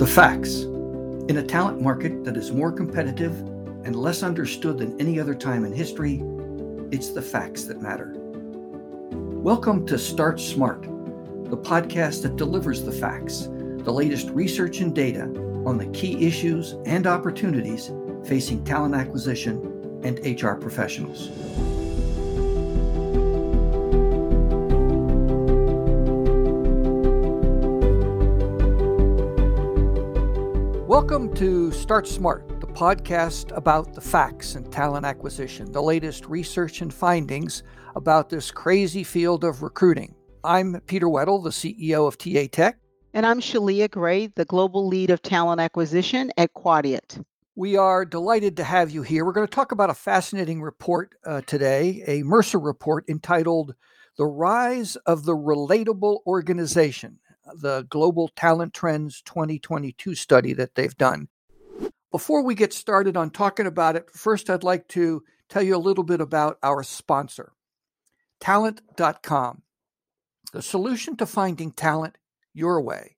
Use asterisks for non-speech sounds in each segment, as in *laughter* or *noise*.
The facts. In a talent market that is more competitive and less understood than any other time in history, it's the facts that matter. Welcome to Start Smart, the podcast that delivers the facts, the latest research and data on the key issues and opportunities facing talent acquisition and HR professionals. Welcome to Start Smart, the podcast about the facts and talent acquisition, the latest research and findings about this crazy field of recruiting. I'm Peter Weddle, the CEO of TA Tech. And I'm Shalila Gray, the Global Lead of Talent Acquisition at Quadient. We are delighted to have you here. We're going to talk about a fascinating report uh, today, a Mercer report entitled The Rise of the Relatable Organization the Global Talent Trends 2022 study that they've done. Before we get started on talking about it, first I'd like to tell you a little bit about our sponsor, Talent.com, the solution to finding talent your way.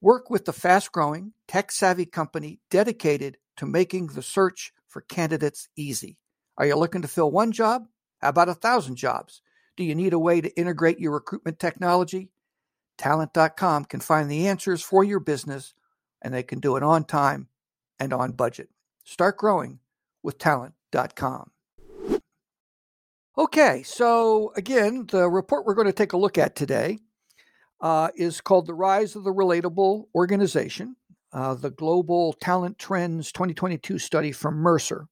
Work with the fast growing, tech savvy company dedicated to making the search for candidates easy. Are you looking to fill one job? How about a thousand jobs? Do you need a way to integrate your recruitment technology? Talent.com can find the answers for your business and they can do it on time and on budget. Start growing with Talent.com. Okay, so again, the report we're going to take a look at today uh, is called The Rise of the Relatable Organization, uh, the Global Talent Trends 2022 study from Mercer.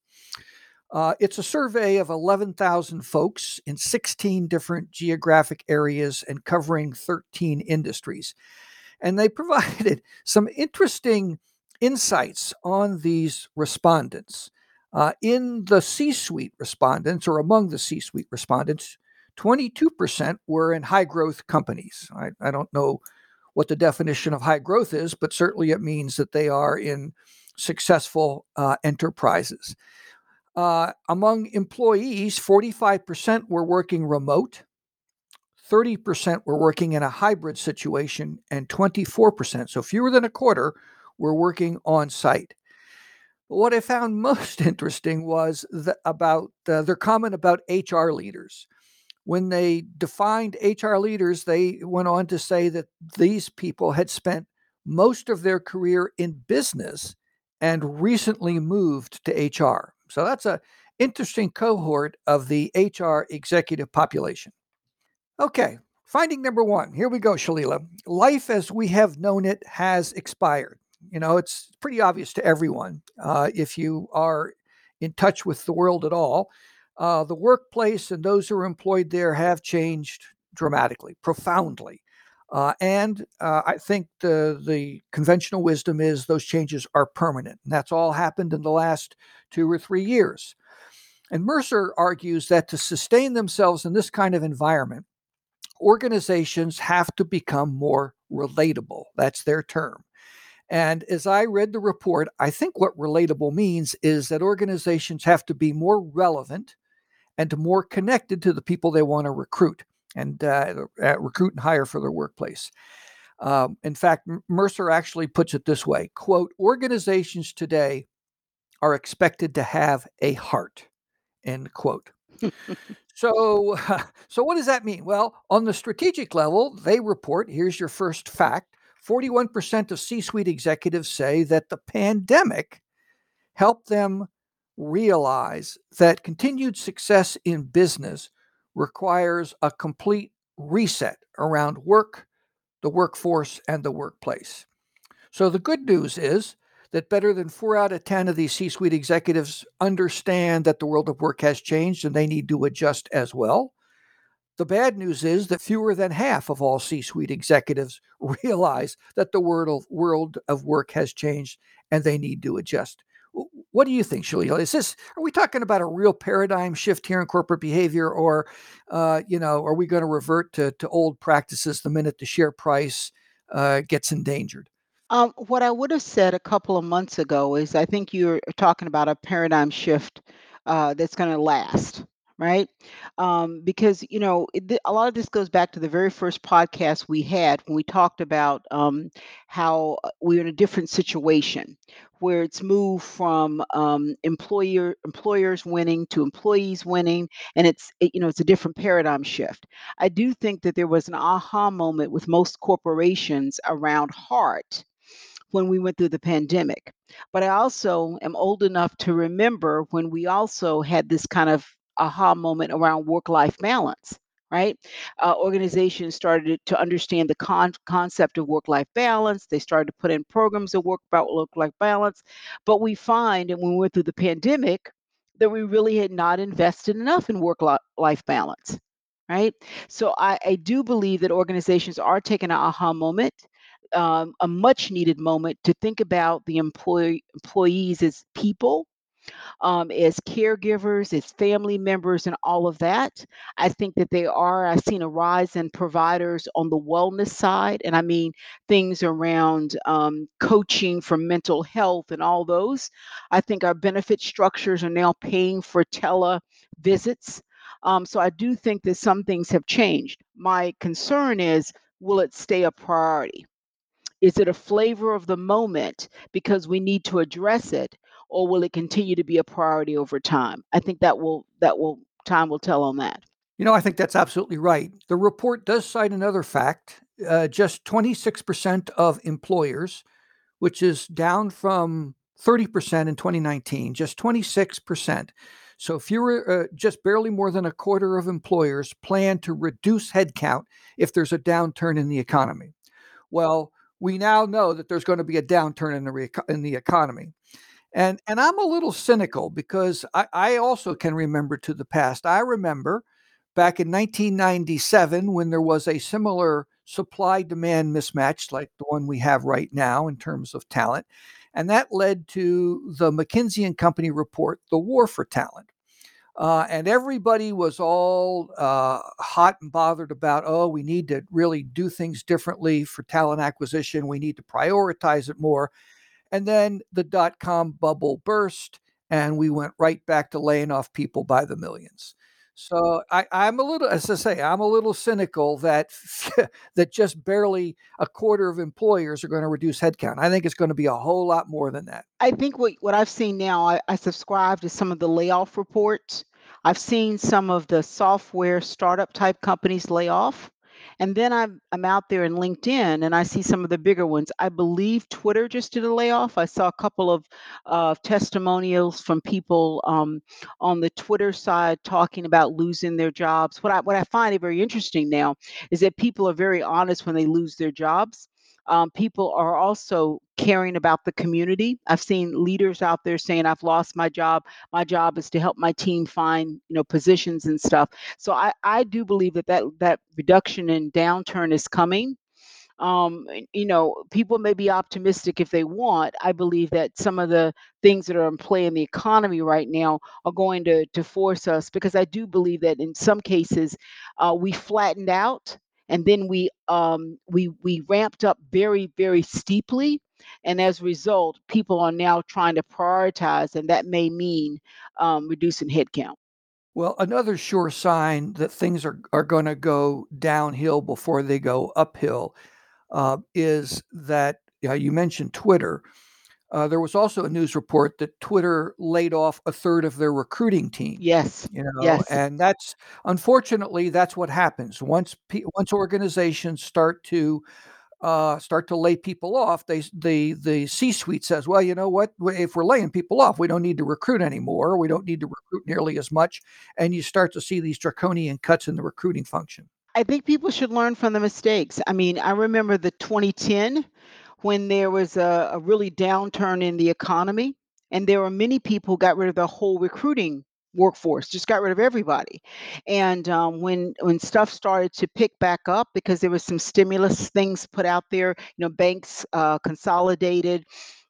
Uh, it's a survey of 11,000 folks in 16 different geographic areas and covering 13 industries. And they *laughs* provided some interesting insights on these respondents. Uh, in the C suite respondents, or among the C suite respondents, 22% were in high growth companies. I, I, don't know what the definition of high growth is, but certainly it means that they are in successful uh, enterprises. Uh, among employees, 45% were working remote, 30% were working in a hybrid situation, and 24%, so fewer than a quarter, were working on site. What I found *laughs* most interesting was the, about uh, their comment about HR leaders. When they defined HR leaders, they went on to say that these people had spent most of their career in business and recently moved to HR. So that's a interesting cohort of the HR executive population. Okay, finding number one. Here we go, Shalila. Life as we have known it has expired. You know, it's pretty obvious to everyone uh, if you are in touch with the world at all. Uh, the workplace and those who are employed there have changed dramatically, profoundly. Uh, and uh, I think the the conventional wisdom is those changes are permanent. And that's all happened in the last two or three years. And Mercer argues that to sustain themselves in this kind of environment, organizations have to become more relatable. That's their term. And as I read the report, I think what relatable means is that organizations have to be more relevant and more connected to the people they want to recruit and uh, recruit and hire for their workplace. Um, in fact, Mercer actually puts it this way quote, organizations today are expected to have a heart, end quote. so, *laughs* so what does that mean? Well, on the strategic level, they report here's your first fact 41% of C suite executives say that the pandemic helped them realize that continued success in business requires a complete reset around work, the workforce, and the workplace. So the good news is that better than four out of 10 of these C suite executives understand that the world of work has changed and they need to adjust as well. The bad news is that fewer than half of all C suite executives *laughs* realize that the world of work has changed and they need to adjust. What do you think, Shalila? Is this are we talking about a real paradigm shift here in corporate behavior, or uh, you know, are we going to revert to to old practices the minute the share price uh, gets endangered? Um, what I would have said a couple of months ago is I think you're talking about a paradigm shift uh, that's going to last, right? Um, because you know it, a lot of this goes back to the very first podcast we had when we talked about um, how uh, we're in a different situation where it's moved from um, employer employers winning to employees winning, and it's it, you know it's a different paradigm shift. I do think that there was an aha moment with most corporations around heart when we went through the pandemic. But I also am old enough to remember when we also had this kind of aha moment around work life balance. Right, uh, organizations started to understand the con- concept of work-life balance. They started to put in programs of work about work-life balance, but we find, and when we went through the pandemic, that we really had not invested enough in work-life balance right? So I, I do believe that organizations are taking an aha moment um, a much needed moment to think about the employee employees as people, um, as caregivers, as family members, and all of that. I think that they are. I've seen a rise in providers on the wellness side, and I mean things around um, coaching for mental health and all those. I think our benefit structures are now paying for tele visits. Um, so I do think that some things have changed. My concern is, will it stay a priority? Is it a flavor of the moment because we need to address it, or will it continue to be a priority over time? I think that will that will time will tell on that. You know, I think that's absolutely right. The report does cite another fact. Uh, just 26% of employers, which is down from 30% in 2019, just 26%. So fewer, uh, just barely more than a quarter of employers plan to reduce headcount if there's a downturn in the economy. Well, we now know that there's going to be a downturn in the re- in the economy. And and I'm a little cynical because I, I also can remember to the past. I remember back in 1997 when there was a similar supply demand mismatch like the one we have right now in terms of talent. And that led to the McKinsey and Company report, The War for Talent. Uh, and everybody was all uh, hot and bothered about, oh, we need to really do things differently for talent acquisition. We need to prioritize it more. And then the dot com bubble burst, and we went right back to laying off people by the millions. So I, I'm a little, as I say, I'm a little cynical that *laughs* that just barely a quarter of employers are going to reduce headcount. I think it's going to be a whole lot more than that. I think what, what I've seen now, I, I subscribe to some of the layoff reports. I've seen some of the software startup type companies lay off. And then I'm, I'm out there in LinkedIn and I see some of the bigger ones. I believe Twitter just did a layoff. I saw a couple of uh, testimonials from people um, on the Twitter side talking about losing their jobs. What I, what I find very interesting now is that people are very honest when they lose their jobs um, people are also caring about the community. I've seen leaders out there saying, "I've lost my job. My job is to help my team find, you know, positions and stuff." So I, I do believe that that that reduction and downturn is coming. Um, you know, people may be optimistic if they want. I believe that some of the things that are in play in the economy right now are going to to force us because I do believe that in some cases uh, we flattened out and then we um, we we ramped up very very steeply and as a result people are now trying to prioritize and that may mean um, reducing headcount. Well another sure sign that things are, are going to go downhill before they go uphill uh, is that uh, you mentioned twitter uh, there was also a news report that Twitter laid off a third of their recruiting team. Yes. You know, yes. and that's unfortunately that's what happens once once organizations start to uh, start to lay people off. They the the C suite says, well, you know what? If we're laying people off, we don't need to recruit anymore. We don't need to recruit nearly as much, and you start to see these draconian cuts in the recruiting function. I think people should learn from the mistakes. I mean, I remember the 2010 when there was a, a really downturn in the economy, and there were many people got rid of the whole recruiting workforce just got rid of everybody. And um, when when stuff started to pick back up because there was some stimulus things put out there you know banks uh, consolidated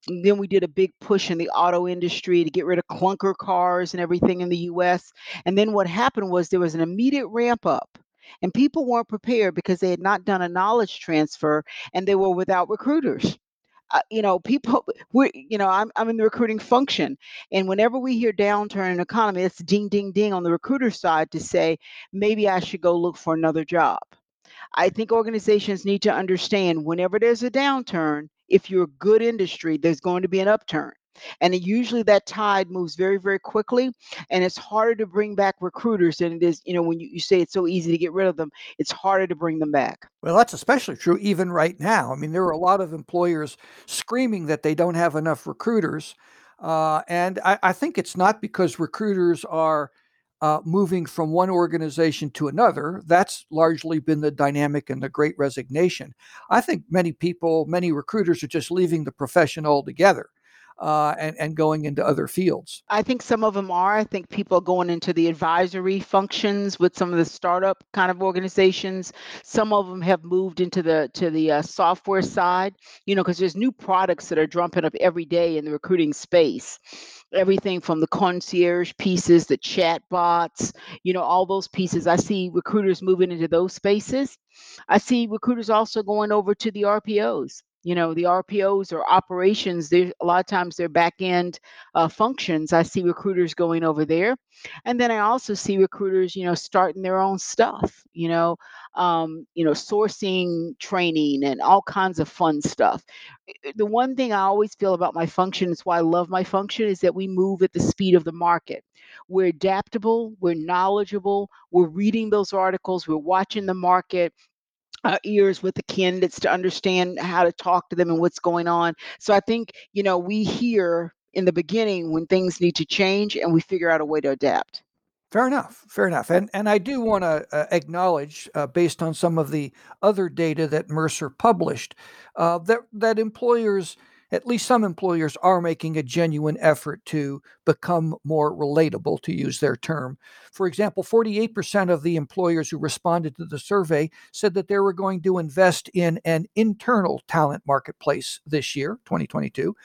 and then we did a big push in the auto industry to get rid of clunker cars and everything in the us and then what happened was there was an immediate ramp up and people weren't prepared because they had not done a knowledge transfer and they were without recruiters. uh, you know, people, *laughs* we, you know, I'm, I'm in the recruiting function. And whenever we hear downturn in economy, it's ding, ding, ding on the recruiter side to say, maybe I should go look for another job. I think organizations need to understand whenever there's a downturn, if you're a good industry, there's going to be an upturn. And usually that tide moves very, very quickly. And it's harder to bring back recruiters than it is, you know, when you, you say it's so easy to get rid of them, it's harder to bring them back. Well, that's especially true even right now. I mean, there are a lot of employers screaming that they don't have enough recruiters. Uh, and I, I, think it's not because recruiters are uh, moving from one organization to another. That's largely been the dynamic in the great resignation. I think many people, many recruiters are just leaving the profession altogether. Uh, and, and going into other fields. I think some of them are. I think people going into the advisory functions with some of the startup kind of organizations. Some of them have moved into the to the uh, software side. You know, because there's new products that are jumping up every day in the recruiting space everything from the concierge pieces, the chat bots, you know, all those pieces. I see recruiters moving into those spaces. I see recruiters also going over to the RPOs. You know, the RPOs or operations, a lot of times they're back end uh, functions. I see recruiters going over there. And then I also see recruiters, you know, starting their own stuff, you know, um, you know, sourcing training and all kinds of fun stuff. The one thing I always feel about my function is why I love my function is that we move at the speed of the market. We're adaptable, we're knowledgeable, we're reading those articles, we're watching the market, our ears with the candidates to understand how to talk to them and what's going on. So I think, you know, we hear in the beginning when things need to change and we figure out a way to adapt. Fair enough. Fair enough. And and I do want to uh, acknowledge, uh, based on some of the other data that Mercer published, uh, that that employers, at least some employers, are making a genuine effort to become more relatable, to use their term. For example, 48% of the employers who responded to the survey said that they were going to invest in an internal talent marketplace this year, 2022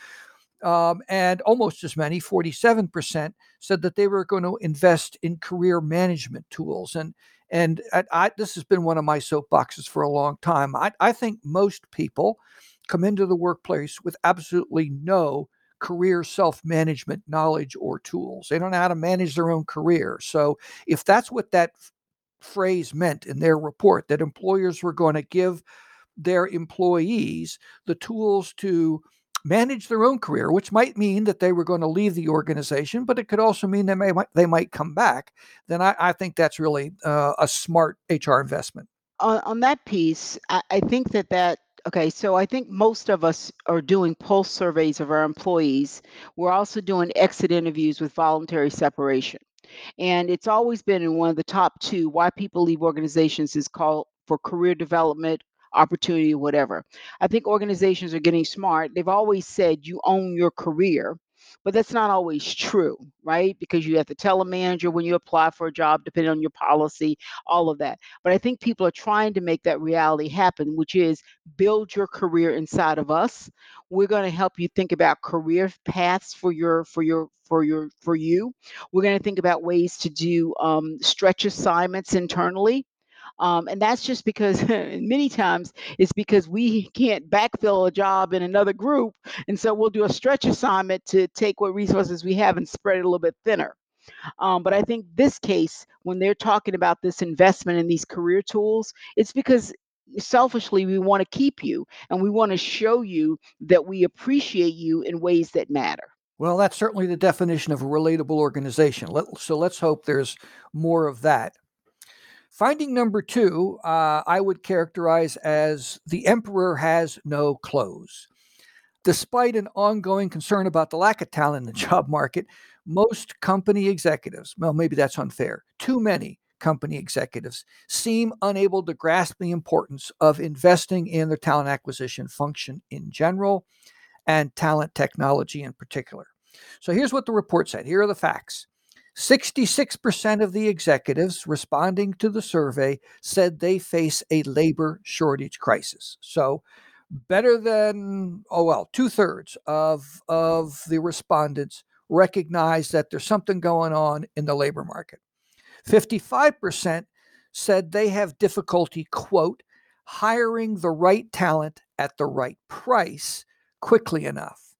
um, and almost as many, 47%, said that they were going to invest in career management tools. And and I, I, this has been one of my soapboxes for a long time. I, I think most people come into the workplace with absolutely no career self management knowledge or tools. They don't know how to manage their own career. So if that's what that f- phrase meant in their report, that employers were going to give their employees the tools to manage their own career, which might mean that they were going to leave the organization, but it could also mean they may they might come back. Then I, I think that's really uh, a smart HR investment. On, on that piece, I, I think that that okay. So I think most of us are doing pulse surveys of our employees. We're also doing exit interviews with voluntary separation. And it's always been in one of the top two why people leave organizations is called for career development opportunity, whatever. I think organizations are getting smart. They've always said you own your career, but that's not always true, right? Because you have to tell a manager when you apply for a job, depending on your policy, all of that. But I think people are trying to make that reality happen, which is build your career inside of us. We're going to help you think about career paths for your for your for your for you. We're going to think about ways to do um, stretch assignments internally um, and that's just because *laughs* many times it's because we can't backfill a job in another group. And so we'll do a stretch assignment to take what resources we have and spread it a little bit thinner. Um, but I think this case, when they're talking about this investment in these career tools, it's because selfishly we want to keep you and we want to show you that we appreciate you in ways that matter. Well, that's certainly the definition of a relatable organization. Let, so let's hope there's more of that. Finding number two, uh, I would characterize as the emperor has no clothes. Despite an ongoing concern about the lack of talent in the *laughs* job market, most company executives, well, maybe that's unfair, too many company executives seem unable to grasp the importance of investing in their talent acquisition function in general and talent technology in particular. So here's what the report said. Here are the facts. 66% of the executives responding to the survey said they face a labor shortage crisis. So, better than, oh well, two thirds of, of the respondents recognize that there's something going on in the labor market. 55% said they have difficulty, quote, hiring the right talent at the right price, quickly enough.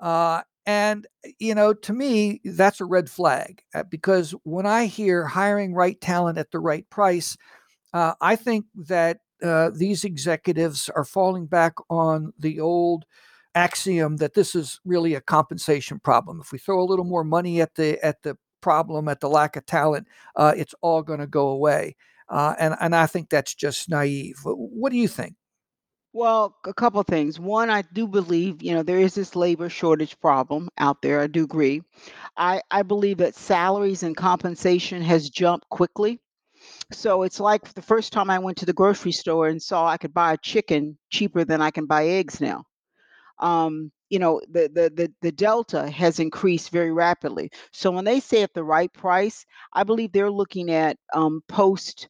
Uh, and, you know, to me, that's a red flag uh, because when I hear hiring right talent at the right price, uh, I think that uh, these executives are falling back on the old axiom that this is really a compensation problem. If we throw a little more money at the at the problem, at the lack of talent, uh, it's all going to go away. Uh, and and I think that's just naive. What do you think? Well, a couple of things. One, I do believe, you know, there is this labor shortage problem out there. I do agree. I, I believe that salaries and compensation has jumped quickly. So it's like the first time I went to the grocery store and saw I could buy a chicken cheaper than I can buy eggs now. Um, you know, the, the the the delta has increased very rapidly. So when they say at the right price, I believe they're looking at um, post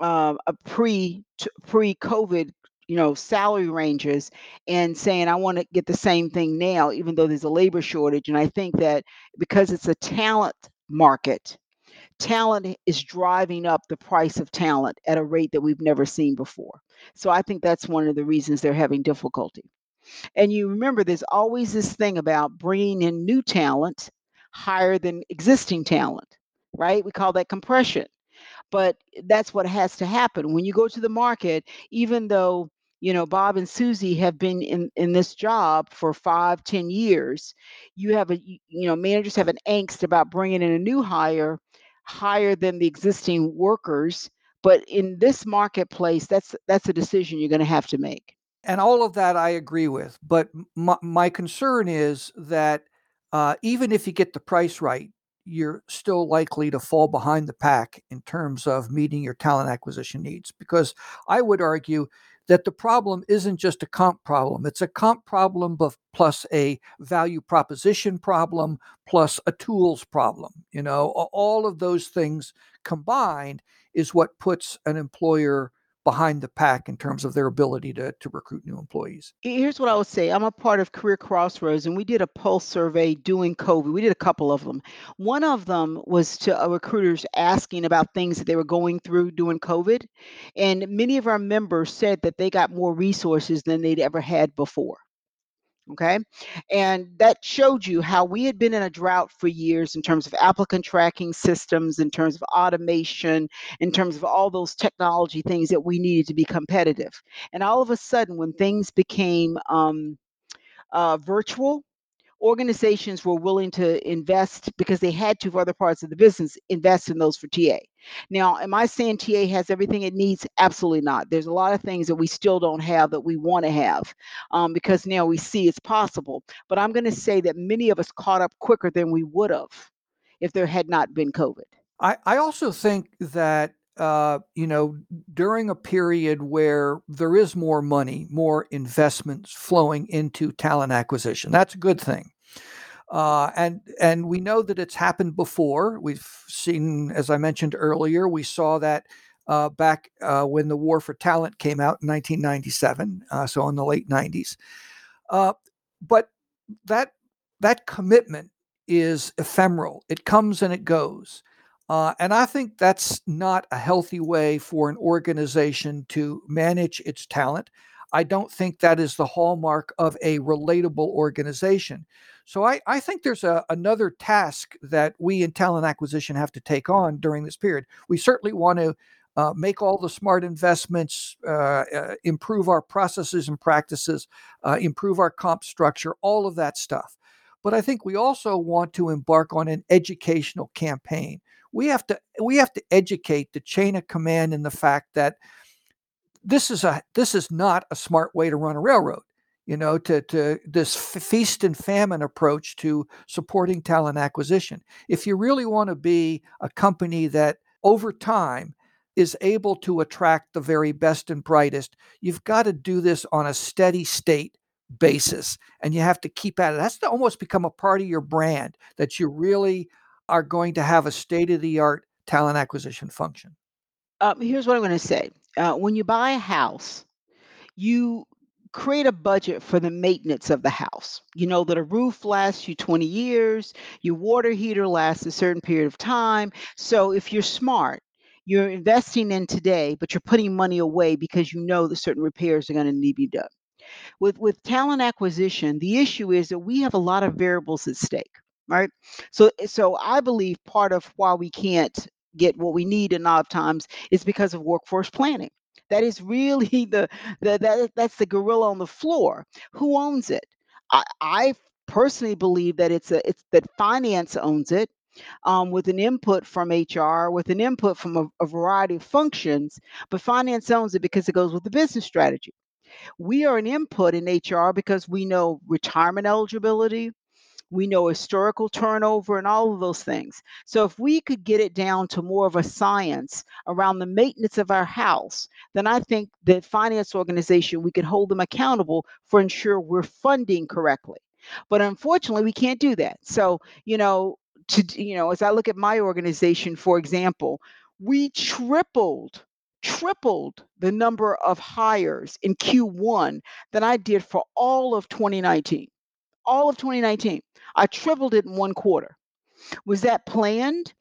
uh, a pre pre COVID you know salary ranges and saying i want to get the same thing now even though there's a labor shortage and i think that because it's a talent market talent is driving up the price of talent at a rate that we've never seen before. So i think that's one of the reasons they're having difficulty. And you remember there's always this thing about bringing in new talent higher than existing talent right? We call that compression. But eh, that's what has to happen. When you go to the market even though you know bob and susie have been in in this job for five ten years you have a you know managers have an angst about bringing in a new hire higher than the existing workers but in this marketplace that's that's a decision you're going to have to make and all of that i agree with but my, my concern is that uh, even if you get the price right you're still likely to fall behind the pack in terms of meeting your talent acquisition needs. Because I would argue that the problem isn't just a comp problem, it's a comp problem but plus a value proposition problem plus a tools problem. You know, all of those things combined is what puts an employer behind the pack in terms of their ability to, to recruit new employees. Here's what I would say. I'm a part of CareerXroads, and we did a pulse survey doing COVID. We did a couple of them. One of them was to uh, recruiters asking about things that they were going through during COVID. And many of our members said that they got more resources than they'd ever had before okay? And that showed you how we had been in a drought for years in terms of applicant tracking systems in terms of automation in terms of all those technology things that we needed to be competitive. And all of a sudden when things became um, uh, virtual organizations were willing to invest because they had to for other parts of the business invest in those for TA. Now, am I saying TA has everything it needs? Absolutely not. There's a lot of things that we still don't have that we want to have um, because now we see it's possible. But I'm going to say that many of us caught up quicker than we would have if there had not been COVID. I, I also think that uh, you know, during a period where there is more money, more investments flowing into talent acquisition. That's a good thing. Uh, and and we know that it's happened before. We've seen, as I mentioned earlier, we saw that uh, back uh, when the War for Talent came out in 1997, uh, so in the late 90s. Uh, but that that commitment is ephemeral. It comes and it goes. Uh, and I think that's not a healthy way for an organization to manage its talent. I don't think that is the hallmark of a relatable organization. So I, I think there's a, another task that we in talent acquisition have to take on during this period. We certainly want to uh, make all the smart investments, uh, uh, improve our processes and practices, uh, improve our comp structure, all of that stuff. But I think we also want to embark on an educational campaign we have to we have to educate the chain of command in the fact that this is a this is not a smart way to run a railroad you know to to this feast and famine approach to supporting talent acquisition. If you really want to be a company that over time is able to attract the very best and brightest you've got to do this on a steady state basis and you have to keep at it. That's to almost become a part of your brand that you really are going to have a state of the art talent acquisition function? Um, here's what I'm going to say. Uh, when you buy a house, you create a budget for the maintenance of the house. You know that a roof lasts you 20 years, your water heater lasts a certain period of time. So if you're smart, you're investing in today, but you're putting money away because you know that certain repairs are going to need to be done. With with talent acquisition, the issue is that we have a lot of variables at stake, right? So so I believe part of why we can't get what we need lot of times is because of workforce planning. That is really *laughs* the, the that that's the gorilla on the floor. Who owns it? I, I personally believe that it's a it's that finance owns it um, with an input from HR, with an input from a, a variety of functions, but finance owns it because it goes with the business strategy. We are an input in HR because we know retirement eligibility, we know historical turnover and all of those things. So if we could get it down to more of a science around the maintenance of our house, then I think the finance organization we could hold them accountable for ensure we're funding correctly. But unfortunately, we can't do that. So, you know, to you know, as I look at my organization, for example, we tripled tripled the number of hires in Q1 than I did for all of 2019 all of 2019. I tripled it in one quarter. Was that planned?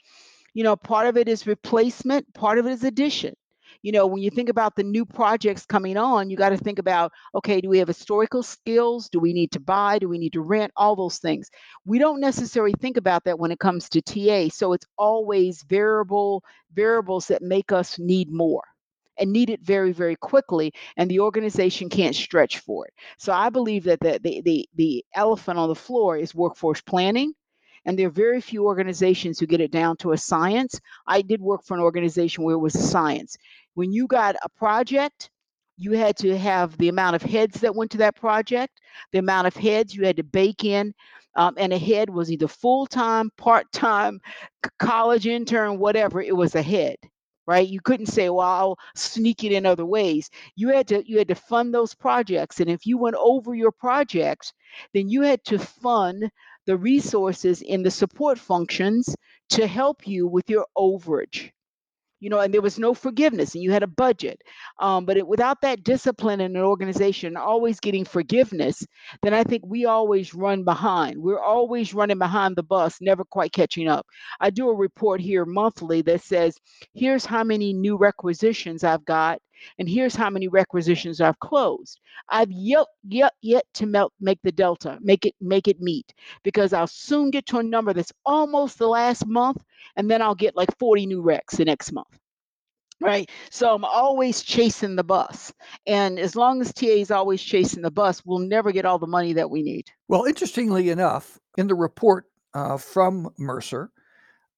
You know, part of it is replacement, part of it is addition. You know, when you think about the new projects coming on, you got to think about okay, do we have historical skills? Do we need to buy? Do we need to rent? All those things. We don't necessarily think about that when it comes to TA. So it's always variable variables that make us need more and need it very, very quickly, and the organization can't stretch for it. So I believe that the, the, the, the elephant on the floor is workforce planning. And there are very few organizations who get it down to a science. I did work for an organization where it was a science. When you got a project, you had to have the amount of heads that went to that project, the amount of heads you had to bake in, um, and a head was either full time, part time, college intern, whatever. It was a head right? You couldn't say, "Well, I'll sneak it in other ways." You had to you had to fund those projects, and if you went over your projects, then you had to fund the resources in the support functions to help you with your overage you know, and there was no forgiveness, and you had a budget. Um, but it, without that discipline in an organization, always getting forgiveness, then I think we always run behind. We're always running behind the bus, never quite catching up. I do a report here monthly that says, here's how many new requisitions I've got, and here's how many requisitions I've closed. I've yet yet yet to melt, make the delta, make it make it meet, because I'll soon get to a number that's almost the last month, and then I'll get like 40 new recs the next month right? So I'm always chasing the bus. And as long as TA is always chasing the bus, we'll never get all the money that we need. Well, interestingly enough, in the report uh, from Mercer,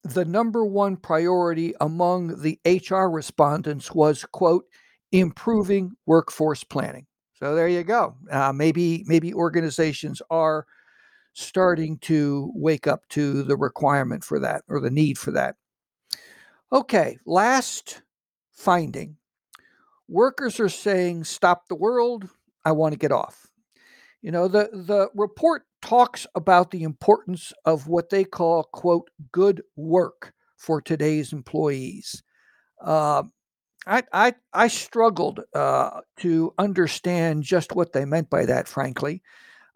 the number one priority among the HR respondents was, quote, improving workforce planning. So there you go. Uh, maybe maybe organizations are starting to wake up to the requirement for that or the need for that. Okay, last finding. Workers are saying, "Stop the world! I want to get off." You know, the the report talks about the importance of what they call quote good work for today's employees. Uh, I, I, I struggled uh, to understand just what they meant by that, frankly.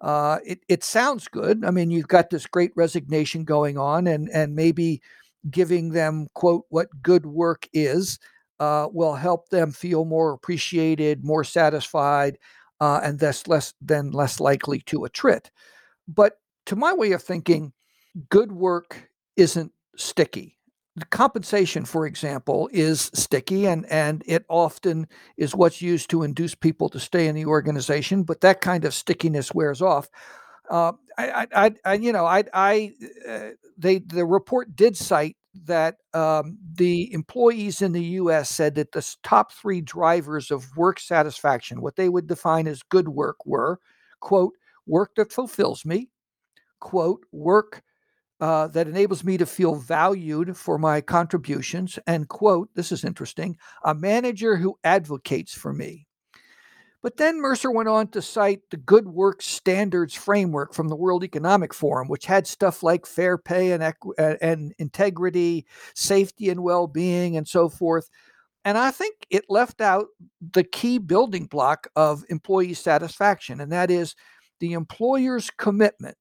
Uh, it, it sounds good. I mean, you've got this great resignation going on, and, and maybe giving them, quote, what good work is uh, will help them feel more appreciated, more satisfied, uh, and thus less then less likely to attrit. But to my way of thinking, good work isn't sticky compensation, for example, is sticky and, and it often is what's used to induce people to stay in the organization, but that kind of stickiness wears off. Uh, I, I, I, you know, I, I, uh, they, the report did cite that um, the employees in the U.S. said that the top three drivers of work satisfaction, what they would define as good work, were quote work that fulfills me, quote work uh, that enables me to feel valued for my contributions. And, quote, this is interesting, a manager who advocates for me. But then Mercer went on to cite the Good Work Standards Framework from the World Economic Forum, which had stuff like fair pay and, equ- and integrity, safety and well being, and so forth. And I think it left out the key building block of employee satisfaction, and that is the employer's commitment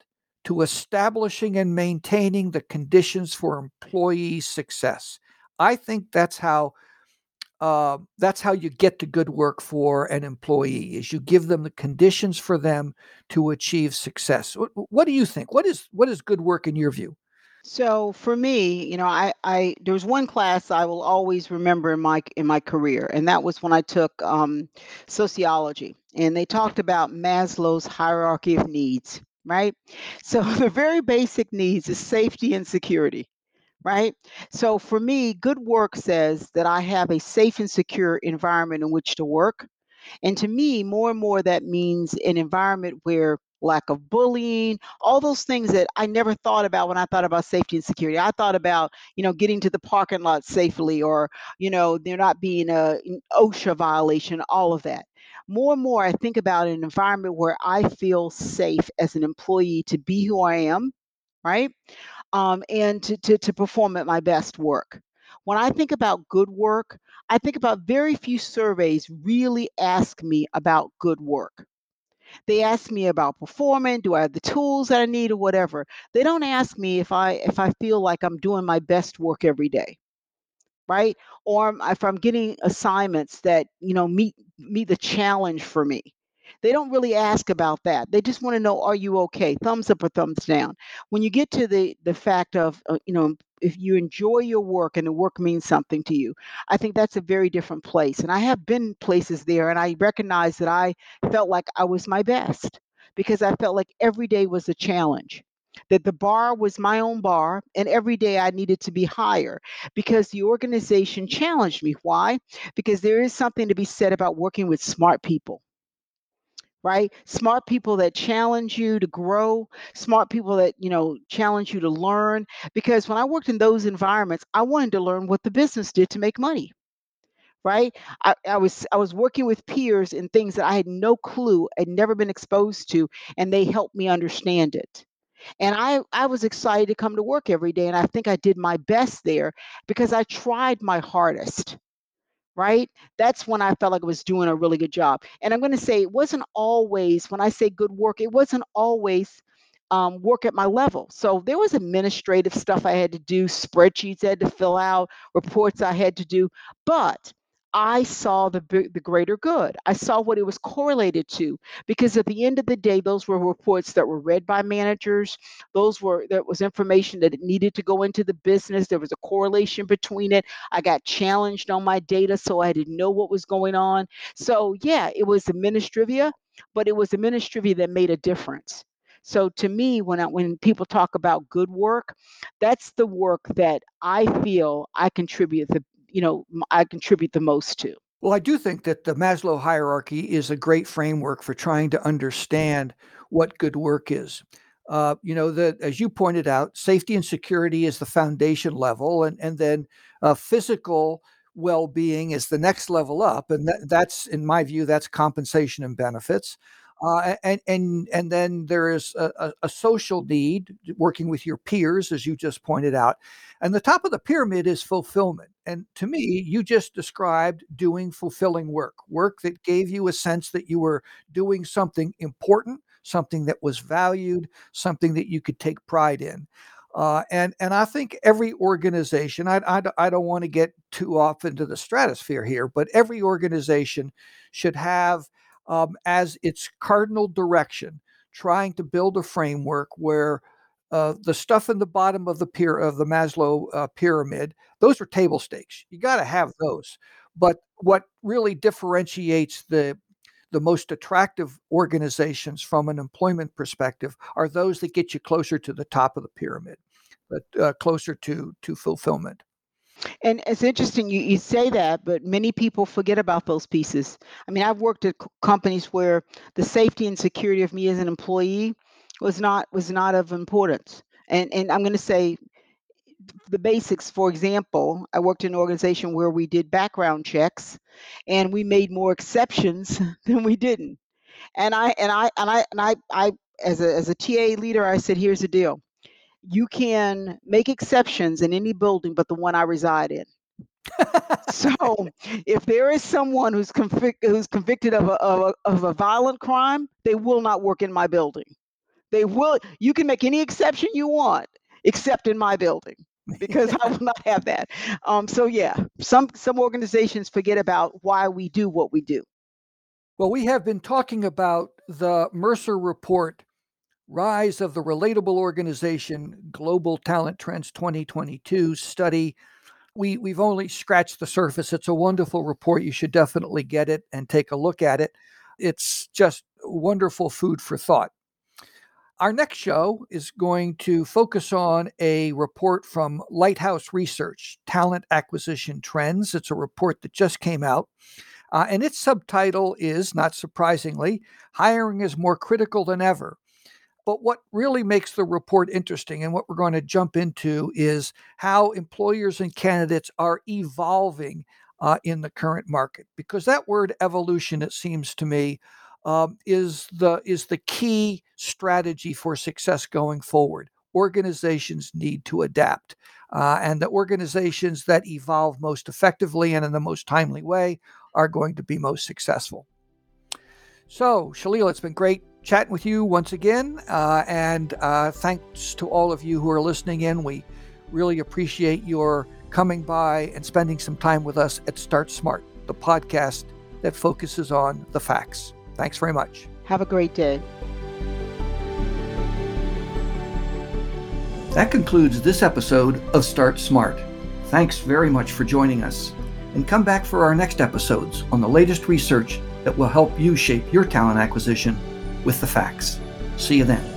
to establishing and maintaining the conditions for employee success. I think that's how uh, that's how you get to good work for an employee is you give them the conditions for them to achieve success. What, what do you think? What is what is good work in your view? So for me, you know, I I there was one class I will always remember in my in my career, and that was when I took um, sociology, and they talked about Maslow's hierarchy of needs, right? So *laughs* the very basic needs is safety and security, right? So for me, good work says that I have a safe and secure environment in which to work. And to me, more and more that means an environment where lack of bullying, all those things that I never thought about when I thought about safety and security. I thought about, you know, getting to the parking lot safely or, you know, there not being a OSHA violation, all of that. More and more I think about an environment where I feel safe as an employee to be who I am, right? Um, and to, to to perform at my best work. When I think about good work, I think about very few surveys really ask me about good work. They ask me about performing, do I have the tools that I need or whatever. They don't ask me if I if I feel like I'm doing my best work every day right? Or if I'm getting assignments that, you know, meet meet the challenge for me. They don't really ask about that. They just want to know, are you okay? Thumbs up or thumbs down. When you get to the the fact of, uh, you know, if you enjoy your work and the work means something to you, I think that's a very different place. And I have been places there, and I recognize that I felt like I was my best because I felt like every day was a challenge that the bar was my own bar and every day I needed to be higher because the organization challenged me. Why? Because there is something to be said about working with smart people. Right? Smart people that challenge you to grow, smart people that, you know, challenge you to learn. Because when I worked in those environments, I wanted to learn what the business did to make money right? I, I was I was working with peers in things that I had no clue, had never been exposed to, and they helped me understand it. And I I was excited to come to work every day, and I think I did my best there because I tried my hardest, right? That's when I felt like I was doing a really good job. And I'm going to say it wasn't always when I say good work, it wasn't always um, work at my level. So there was administrative stuff I had to do, spreadsheets I had to fill out, reports I had to do, but I saw the the greater good. I saw what it was correlated to because at the end of the day, those were reports that were read by managers. Those were that was information that needed to go into the business. There was a correlation between it. I got challenged on my data, so I didn't know what was going on. So yeah, it was the administrivia, but it was the administrivia that made a difference. So to me, when I, when people talk about good work, that's the work that I feel I contribute the you know I contribute the most to. Well, I do think that the Maslow hierarchy is a great framework for trying to understand what good work is. Uh, you know, that as you pointed out, safety and security is the foundation level, and and then uh, physical well-being is the next level up, and that, that's, in my view, that's compensation and benefits. Uh, and and and then there is a, a, social need, working with your peers, as you just pointed out, and the top of the pyramid is fulfillment. And to me, you just described doing fulfilling work, work that gave you a sense that you were doing something important, something that was valued, something that you could take pride in. Uh, and and I think every organization, I, I, I don't want to get too off into the stratosphere here, but every organization should have um, as its cardinal direction trying to build a framework where uh, the stuff in the bottom of the pier of the Maslow uh, pyramid, those are table stakes. You got to have those. But what really differentiates the the most attractive organizations from an employment perspective are those that get you closer to the top of the pyramid, but uh, closer to to fulfillment. And it's interesting you, you say that, but many people forget about those pieces. I mean, I've worked at companies where the safety and security of me as an employee was not was not of importance. And and I'm going to say the basics. For example, I worked in an organization where we did background checks, and we made more exceptions *laughs* than we didn't. And I and I and I and I I as a as a TA leader, I said, here's the deal. You can make exceptions in any building but the one I reside in. So, *laughs* if there is someone who's convic- who's convicted of a, of a of a violent crime, they will not work in my building. They will. You can make any exception you want, except in my building. because I will not have that. Um, so yeah, some some organizations forget about why we do what we do. Well, we have been talking about the Mercer report, Rise of the Relatable Organization Global Talent Trends 2022 study. We, we've only scratched the surface. It's a wonderful report. You should definitely get it and take a look at it. It's just wonderful food for thought. Our next show is going to focus on a report from Lighthouse Research Talent Acquisition Trends. It's a report that just came out. Uh, and its subtitle is, not surprisingly, Hiring is More Critical Than Ever. But what really makes the report interesting and what we're going to jump into is how employers and candidates are evolving uh, in the current market. Because that word evolution, it seems to me, um, is the is the key strategy for success going forward. Organizations need to adapt, uh, and the organizations that evolve most effectively and in the most timely way are going to be most successful. So, Shalil, it's been great chatting with you once again, uh, and uh, thanks to all of you who are listening in. We really appreciate your coming by and spending some time with us at Start Smart, the podcast that focuses on the facts. Thanks very much. Have a great day. That concludes this episode of Start Smart. Thanks very much for joining us. And come back for our next episodes on the latest research that will help you shape your talent acquisition with the facts. See you then.